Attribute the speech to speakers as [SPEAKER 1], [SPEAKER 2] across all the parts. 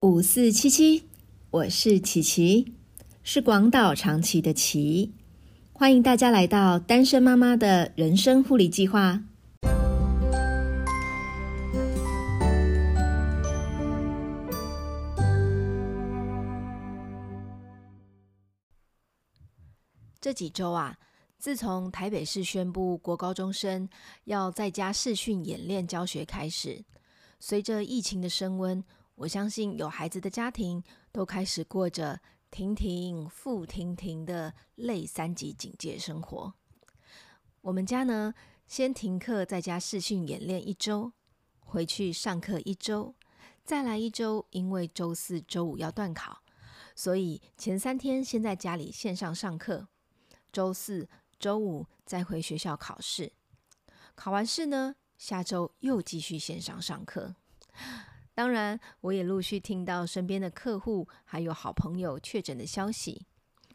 [SPEAKER 1] 五四七七，我是琪琪，是广岛长崎的琪，欢迎大家来到单身妈妈的人生护理计划。这几周啊，自从台北市宣布国高中生要在家视讯演练教学开始，随着疫情的升温。我相信有孩子的家庭都开始过着停停复停停的类三级警戒生活。我们家呢，先停课在家视训演练一周，回去上课一周，再来一周，因为周四周五要断考，所以前三天先在家里线上上课，周四周五再回学校考试。考完试呢，下周又继续线上上课。当然，我也陆续听到身边的客户还有好朋友确诊的消息，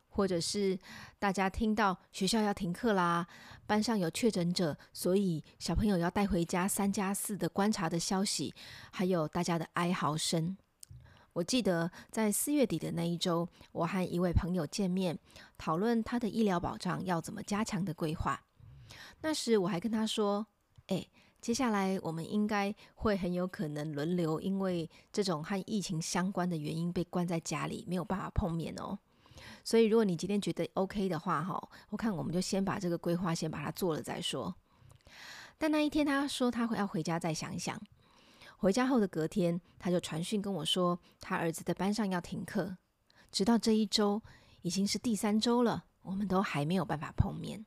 [SPEAKER 1] 或者是大家听到学校要停课啦，班上有确诊者，所以小朋友要带回家三加四的观察的消息，还有大家的哀嚎声。我记得在四月底的那一周，我和一位朋友见面，讨论他的医疗保障要怎么加强的规划。那时我还跟他说：“哎。”接下来，我们应该会很有可能轮流，因为这种和疫情相关的原因被关在家里，没有办法碰面哦。所以，如果你今天觉得 OK 的话，哈，我看我们就先把这个规划先把它做了再说。但那一天他说他会要回家再想想。回家后的隔天，他就传讯跟我说，他儿子的班上要停课，直到这一周已经是第三周了，我们都还没有办法碰面。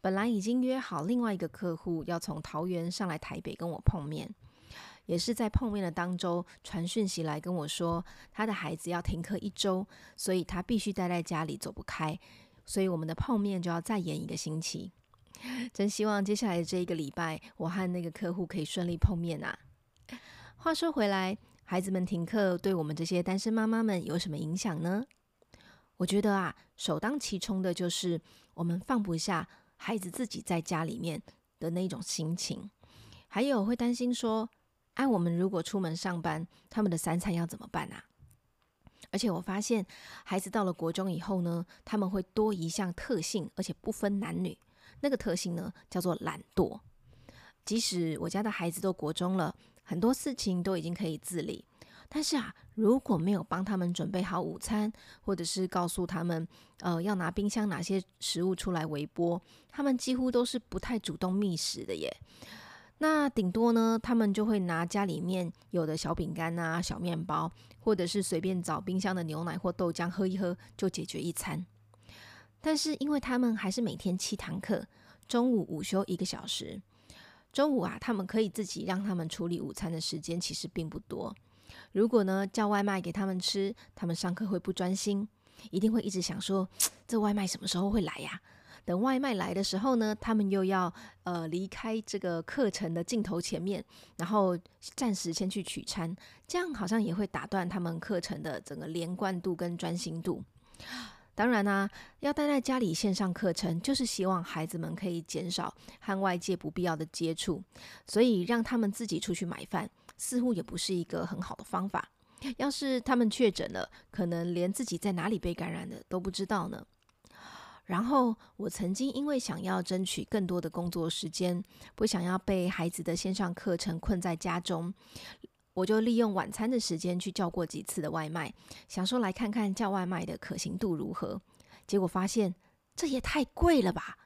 [SPEAKER 1] 本来已经约好另外一个客户要从桃园上来台北跟我碰面，也是在碰面的当周传讯息来跟我说，他的孩子要停课一周，所以他必须待在家里走不开，所以我们的碰面就要再延一个星期。真希望接下来这一个礼拜，我和那个客户可以顺利碰面啊。话说回来，孩子们停课对我们这些单身妈妈们有什么影响呢？我觉得啊，首当其冲的就是我们放不下。孩子自己在家里面的那种心情，还有会担心说，哎，我们如果出门上班，他们的三餐要怎么办啊？而且我发现，孩子到了国中以后呢，他们会多一项特性，而且不分男女。那个特性呢，叫做懒惰。即使我家的孩子都国中了，很多事情都已经可以自理。但是啊，如果没有帮他们准备好午餐，或者是告诉他们，呃，要拿冰箱哪些食物出来微波，他们几乎都是不太主动觅食的耶。那顶多呢，他们就会拿家里面有的小饼干啊、小面包，或者是随便找冰箱的牛奶或豆浆喝一喝，就解决一餐。但是因为他们还是每天七堂课，中午午休一个小时，中午啊，他们可以自己让他们处理午餐的时间其实并不多。如果呢叫外卖给他们吃，他们上课会不专心，一定会一直想说 这外卖什么时候会来呀？等外卖来的时候呢，他们又要呃离开这个课程的镜头前面，然后暂时先去取餐，这样好像也会打断他们课程的整个连贯度跟专心度。当然啦，要待在家里线上课程，就是希望孩子们可以减少和外界不必要的接触，所以让他们自己出去买饭。似乎也不是一个很好的方法。要是他们确诊了，可能连自己在哪里被感染的都不知道呢。然后我曾经因为想要争取更多的工作时间，不想要被孩子的线上课程困在家中，我就利用晚餐的时间去叫过几次的外卖，想说来看看叫外卖的可行度如何。结果发现这也太贵了吧。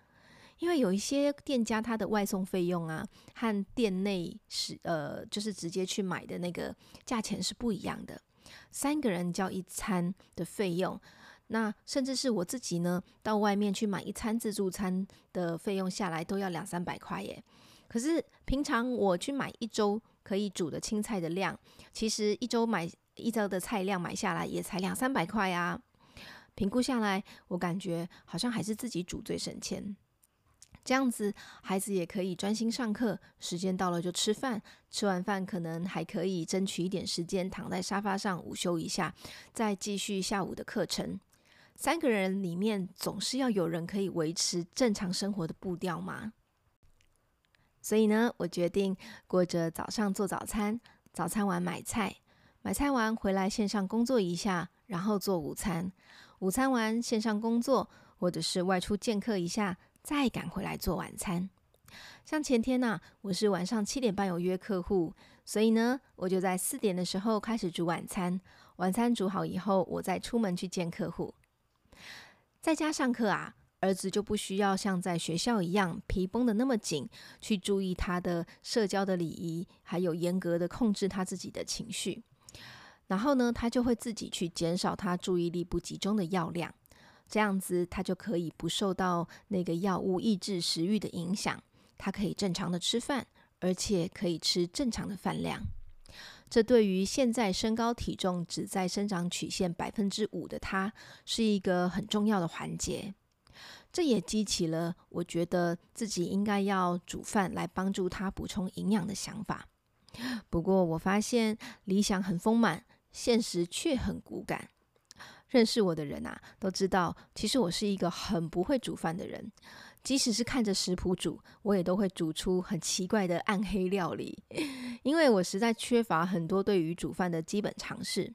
[SPEAKER 1] 因为有一些店家，他的外送费用啊，和店内是呃，就是直接去买的那个价钱是不一样的。三个人交一餐的费用，那甚至是我自己呢，到外面去买一餐自助餐的费用下来都要两三百块耶。可是平常我去买一周可以煮的青菜的量，其实一周买一周的菜量买下来也才两三百块啊。评估下来，我感觉好像还是自己煮最省钱。这样子，孩子也可以专心上课，时间到了就吃饭，吃完饭可能还可以争取一点时间躺在沙发上午休一下，再继续下午的课程。三个人里面总是要有人可以维持正常生活的步调嘛。所以呢，我决定过着早上做早餐，早餐完买菜，买菜完回来线上工作一下，然后做午餐。午餐完线上工作，或者是外出见客一下，再赶回来做晚餐。像前天呐，我是晚上七点半有约客户，所以呢，我就在四点的时候开始煮晚餐。晚餐煮好以后，我再出门去见客户。在家上课啊，儿子就不需要像在学校一样皮绷得那么紧，去注意他的社交的礼仪，还有严格的控制他自己的情绪。然后呢，他就会自己去减少他注意力不集中的药量，这样子他就可以不受到那个药物抑制食欲的影响，他可以正常的吃饭，而且可以吃正常的饭量。这对于现在身高体重只在生长曲线百分之五的他，是一个很重要的环节。这也激起了我觉得自己应该要煮饭来帮助他补充营养的想法。不过我发现理想很丰满。现实却很骨感。认识我的人啊，都知道，其实我是一个很不会煮饭的人。即使是看着食谱煮，我也都会煮出很奇怪的暗黑料理，因为我实在缺乏很多对于煮饭的基本常识。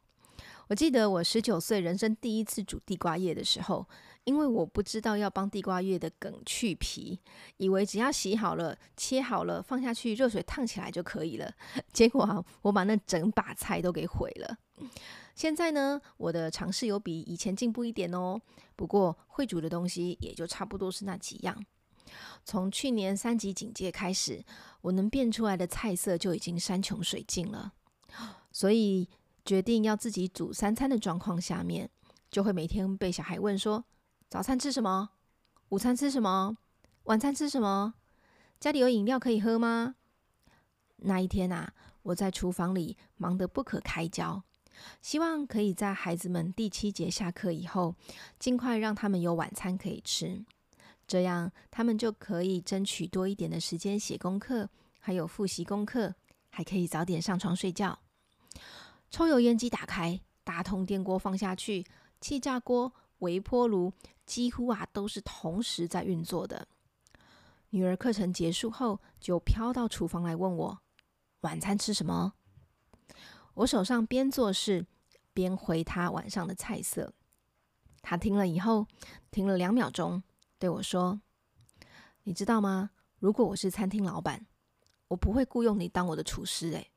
[SPEAKER 1] 我记得我十九岁人生第一次煮地瓜叶的时候。因为我不知道要帮地瓜叶的梗去皮，以为只要洗好了、切好了，放下去热水烫起来就可以了。结果啊，我把那整把菜都给毁了。现在呢，我的尝试有比以前进步一点哦。不过会煮的东西也就差不多是那几样。从去年三级警戒开始，我能变出来的菜色就已经山穷水尽了。所以决定要自己煮三餐的状况下面，就会每天被小孩问说。早餐吃什么？午餐吃什么？晚餐吃什么？家里有饮料可以喝吗？那一天啊，我在厨房里忙得不可开交，希望可以在孩子们第七节下课以后，尽快让他们有晚餐可以吃，这样他们就可以争取多一点的时间写功课，还有复习功课，还可以早点上床睡觉。抽油烟机打开，大通电锅放下去，气炸锅、微波炉。几乎啊都是同时在运作的。女儿课程结束后，就飘到厨房来问我晚餐吃什么。我手上边做事边回他晚上的菜色。他听了以后，停了两秒钟，对我说：“你知道吗？如果我是餐厅老板，我不会雇佣你当我的厨师。”诶。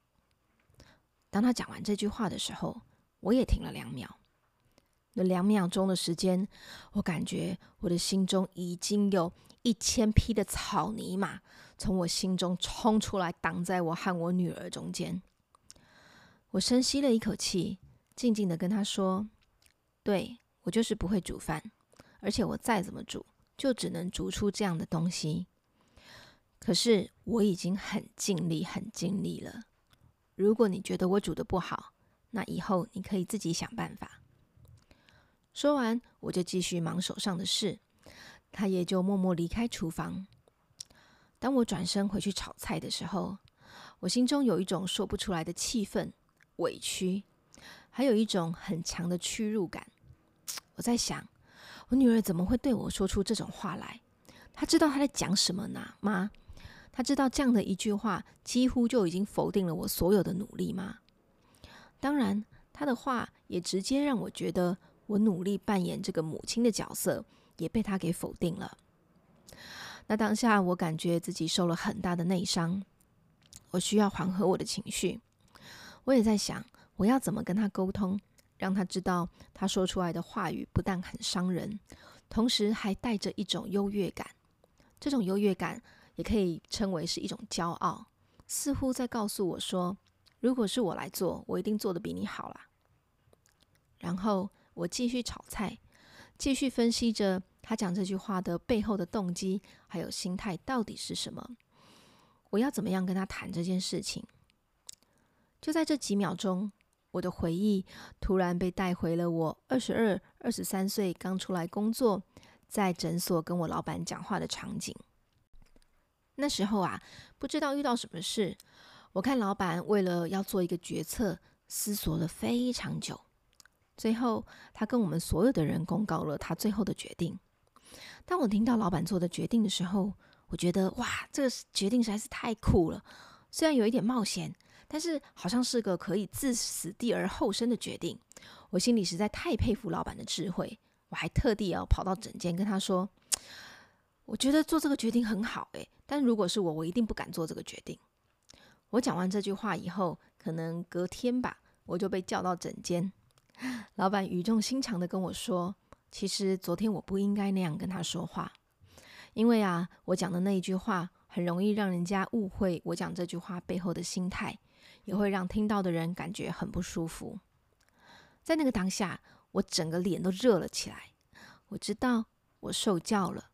[SPEAKER 1] 当他讲完这句话的时候，我也停了两秒。那两秒钟的时间，我感觉我的心中已经有一千匹的草泥马从我心中冲出来，挡在我和我女儿中间。我深吸了一口气，静静的跟他说：“对我就是不会煮饭，而且我再怎么煮，就只能煮出这样的东西。可是我已经很尽力，很尽力了。如果你觉得我煮的不好，那以后你可以自己想办法。”说完，我就继续忙手上的事，他也就默默离开厨房。当我转身回去炒菜的时候，我心中有一种说不出来的气愤、委屈，还有一种很强的屈辱感。我在想，我女儿怎么会对我说出这种话来？她知道她在讲什么呢？妈，她知道这样的一句话几乎就已经否定了我所有的努力吗？当然，她的话也直接让我觉得。我努力扮演这个母亲的角色，也被她给否定了。那当下，我感觉自己受了很大的内伤，我需要缓和我的情绪。我也在想，我要怎么跟他沟通，让他知道他说出来的话语不但很伤人，同时还带着一种优越感。这种优越感也可以称为是一种骄傲，似乎在告诉我说，如果是我来做，我一定做得比你好啦。然后。我继续炒菜，继续分析着他讲这句话的背后的动机，还有心态到底是什么。我要怎么样跟他谈这件事情？就在这几秒钟，我的回忆突然被带回了我二十二、二十三岁刚出来工作，在诊所跟我老板讲话的场景。那时候啊，不知道遇到什么事，我看老板为了要做一个决策，思索了非常久。最后，他跟我们所有的人公告了他最后的决定。当我听到老板做的决定的时候，我觉得哇，这个决定实在是太酷了。虽然有一点冒险，但是好像是个可以置死地而后生的决定。我心里实在太佩服老板的智慧，我还特地要跑到诊间跟他说：“我觉得做这个决定很好，诶，但如果是我，我一定不敢做这个决定。”我讲完这句话以后，可能隔天吧，我就被叫到诊间。老板语重心长的跟我说：“其实昨天我不应该那样跟他说话，因为啊，我讲的那一句话很容易让人家误会我讲这句话背后的心态，也会让听到的人感觉很不舒服。”在那个当下，我整个脸都热了起来。我知道我受教了，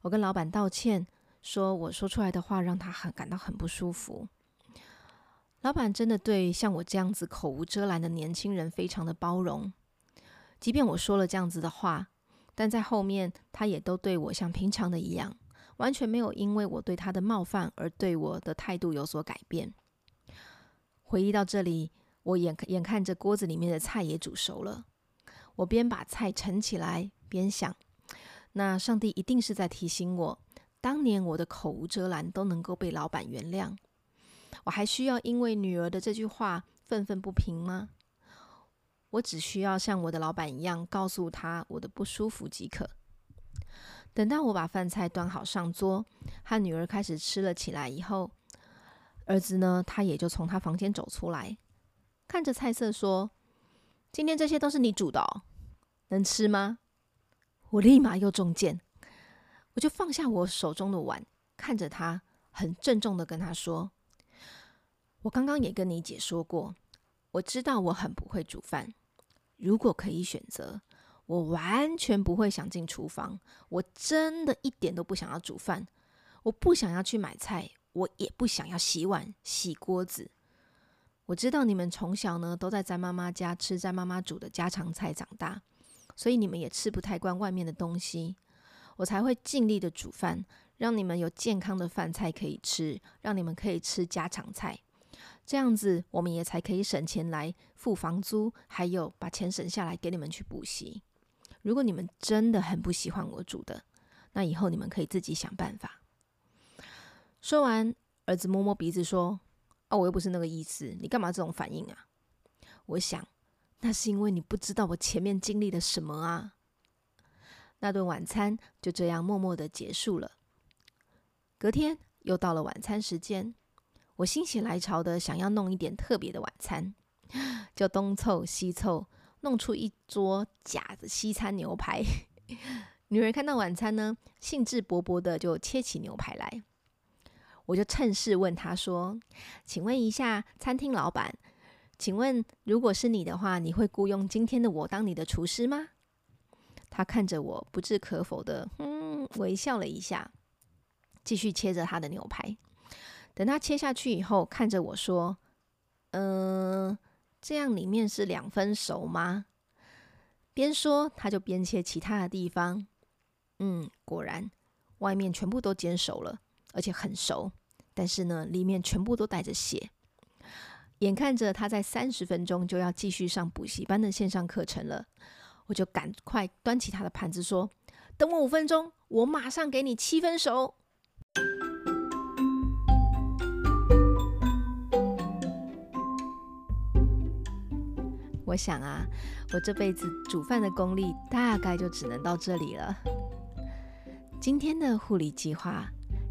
[SPEAKER 1] 我跟老板道歉，说我说出来的话让他很感到很不舒服。老板真的对像我这样子口无遮拦的年轻人非常的包容，即便我说了这样子的话，但在后面他也都对我像平常的一样，完全没有因为我对他的冒犯而对我的态度有所改变。回忆到这里，我眼眼看着锅子里面的菜也煮熟了，我边把菜盛起来边想，那上帝一定是在提醒我，当年我的口无遮拦都能够被老板原谅。我还需要因为女儿的这句话愤愤不平吗？我只需要像我的老板一样，告诉他我的不舒服即可。等到我把饭菜端好上桌，和女儿开始吃了起来以后，儿子呢，他也就从他房间走出来，看着菜色说：“今天这些都是你煮的，哦，能吃吗？”我立马又中箭，我就放下我手中的碗，看着他，很郑重的跟他说。我刚刚也跟你姐说过，我知道我很不会煮饭。如果可以选择，我完全不会想进厨房。我真的一点都不想要煮饭，我不想要去买菜，我也不想要洗碗、洗锅子。我知道你们从小呢都在在妈妈家吃在妈妈煮的家常菜长大，所以你们也吃不太惯外面的东西。我才会尽力的煮饭，让你们有健康的饭菜可以吃，让你们可以吃家常菜。这样子，我们也才可以省钱来付房租，还有把钱省下来给你们去补习。如果你们真的很不喜欢我煮的，那以后你们可以自己想办法。说完，儿子摸摸鼻子说：“啊，我又不是那个意思，你干嘛这种反应啊？”我想，那是因为你不知道我前面经历了什么啊。那顿晚餐就这样默默的结束了。隔天又到了晚餐时间。我心血来潮的想要弄一点特别的晚餐，就东凑西凑，弄出一桌假的西餐牛排。女儿看到晚餐呢，兴致勃勃的就切起牛排来。我就趁势问她说：“请问一下，餐厅老板，请问如果是你的话，你会雇佣今天的我当你的厨师吗？”她看着我不置可否的，嗯，微笑了一下，继续切着她的牛排。等他切下去以后，看着我说：“嗯，这样里面是两分熟吗？”边说他就边切其他的地方。嗯，果然，外面全部都煎熟了，而且很熟。但是呢，里面全部都带着血。眼看着他在三十分钟就要继续上补习班的线上课程了，我就赶快端起他的盘子说：“等我五分钟，我马上给你七分熟。”我想啊，我这辈子煮饭的功力大概就只能到这里了。今天的护理计划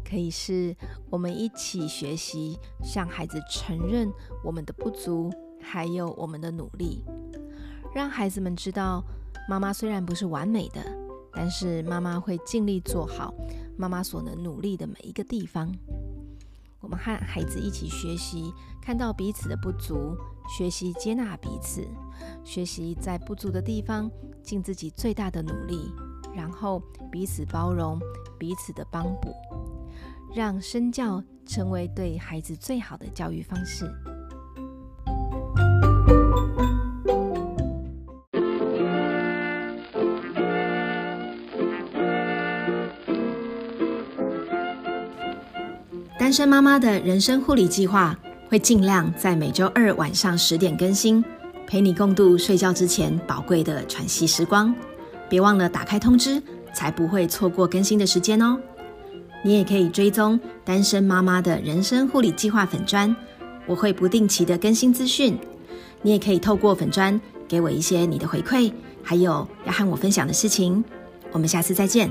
[SPEAKER 1] 可以是我们一起学习，向孩子承认我们的不足，还有我们的努力，让孩子们知道，妈妈虽然不是完美的，但是妈妈会尽力做好妈妈所能努力的每一个地方。我们和孩子一起学习，看到彼此的不足，学习接纳彼此，学习在不足的地方尽自己最大的努力，然后彼此包容，彼此的帮补，让身教成为对孩子最好的教育方式。单身妈妈的人生护理计划会尽量在每周二晚上十点更新，陪你共度睡觉之前宝贵的喘息时光。别忘了打开通知，才不会错过更新的时间哦。你也可以追踪单身妈妈的人生护理计划粉砖，我会不定期的更新资讯。你也可以透过粉砖给我一些你的回馈，还有要和我分享的事情。我们下次再见。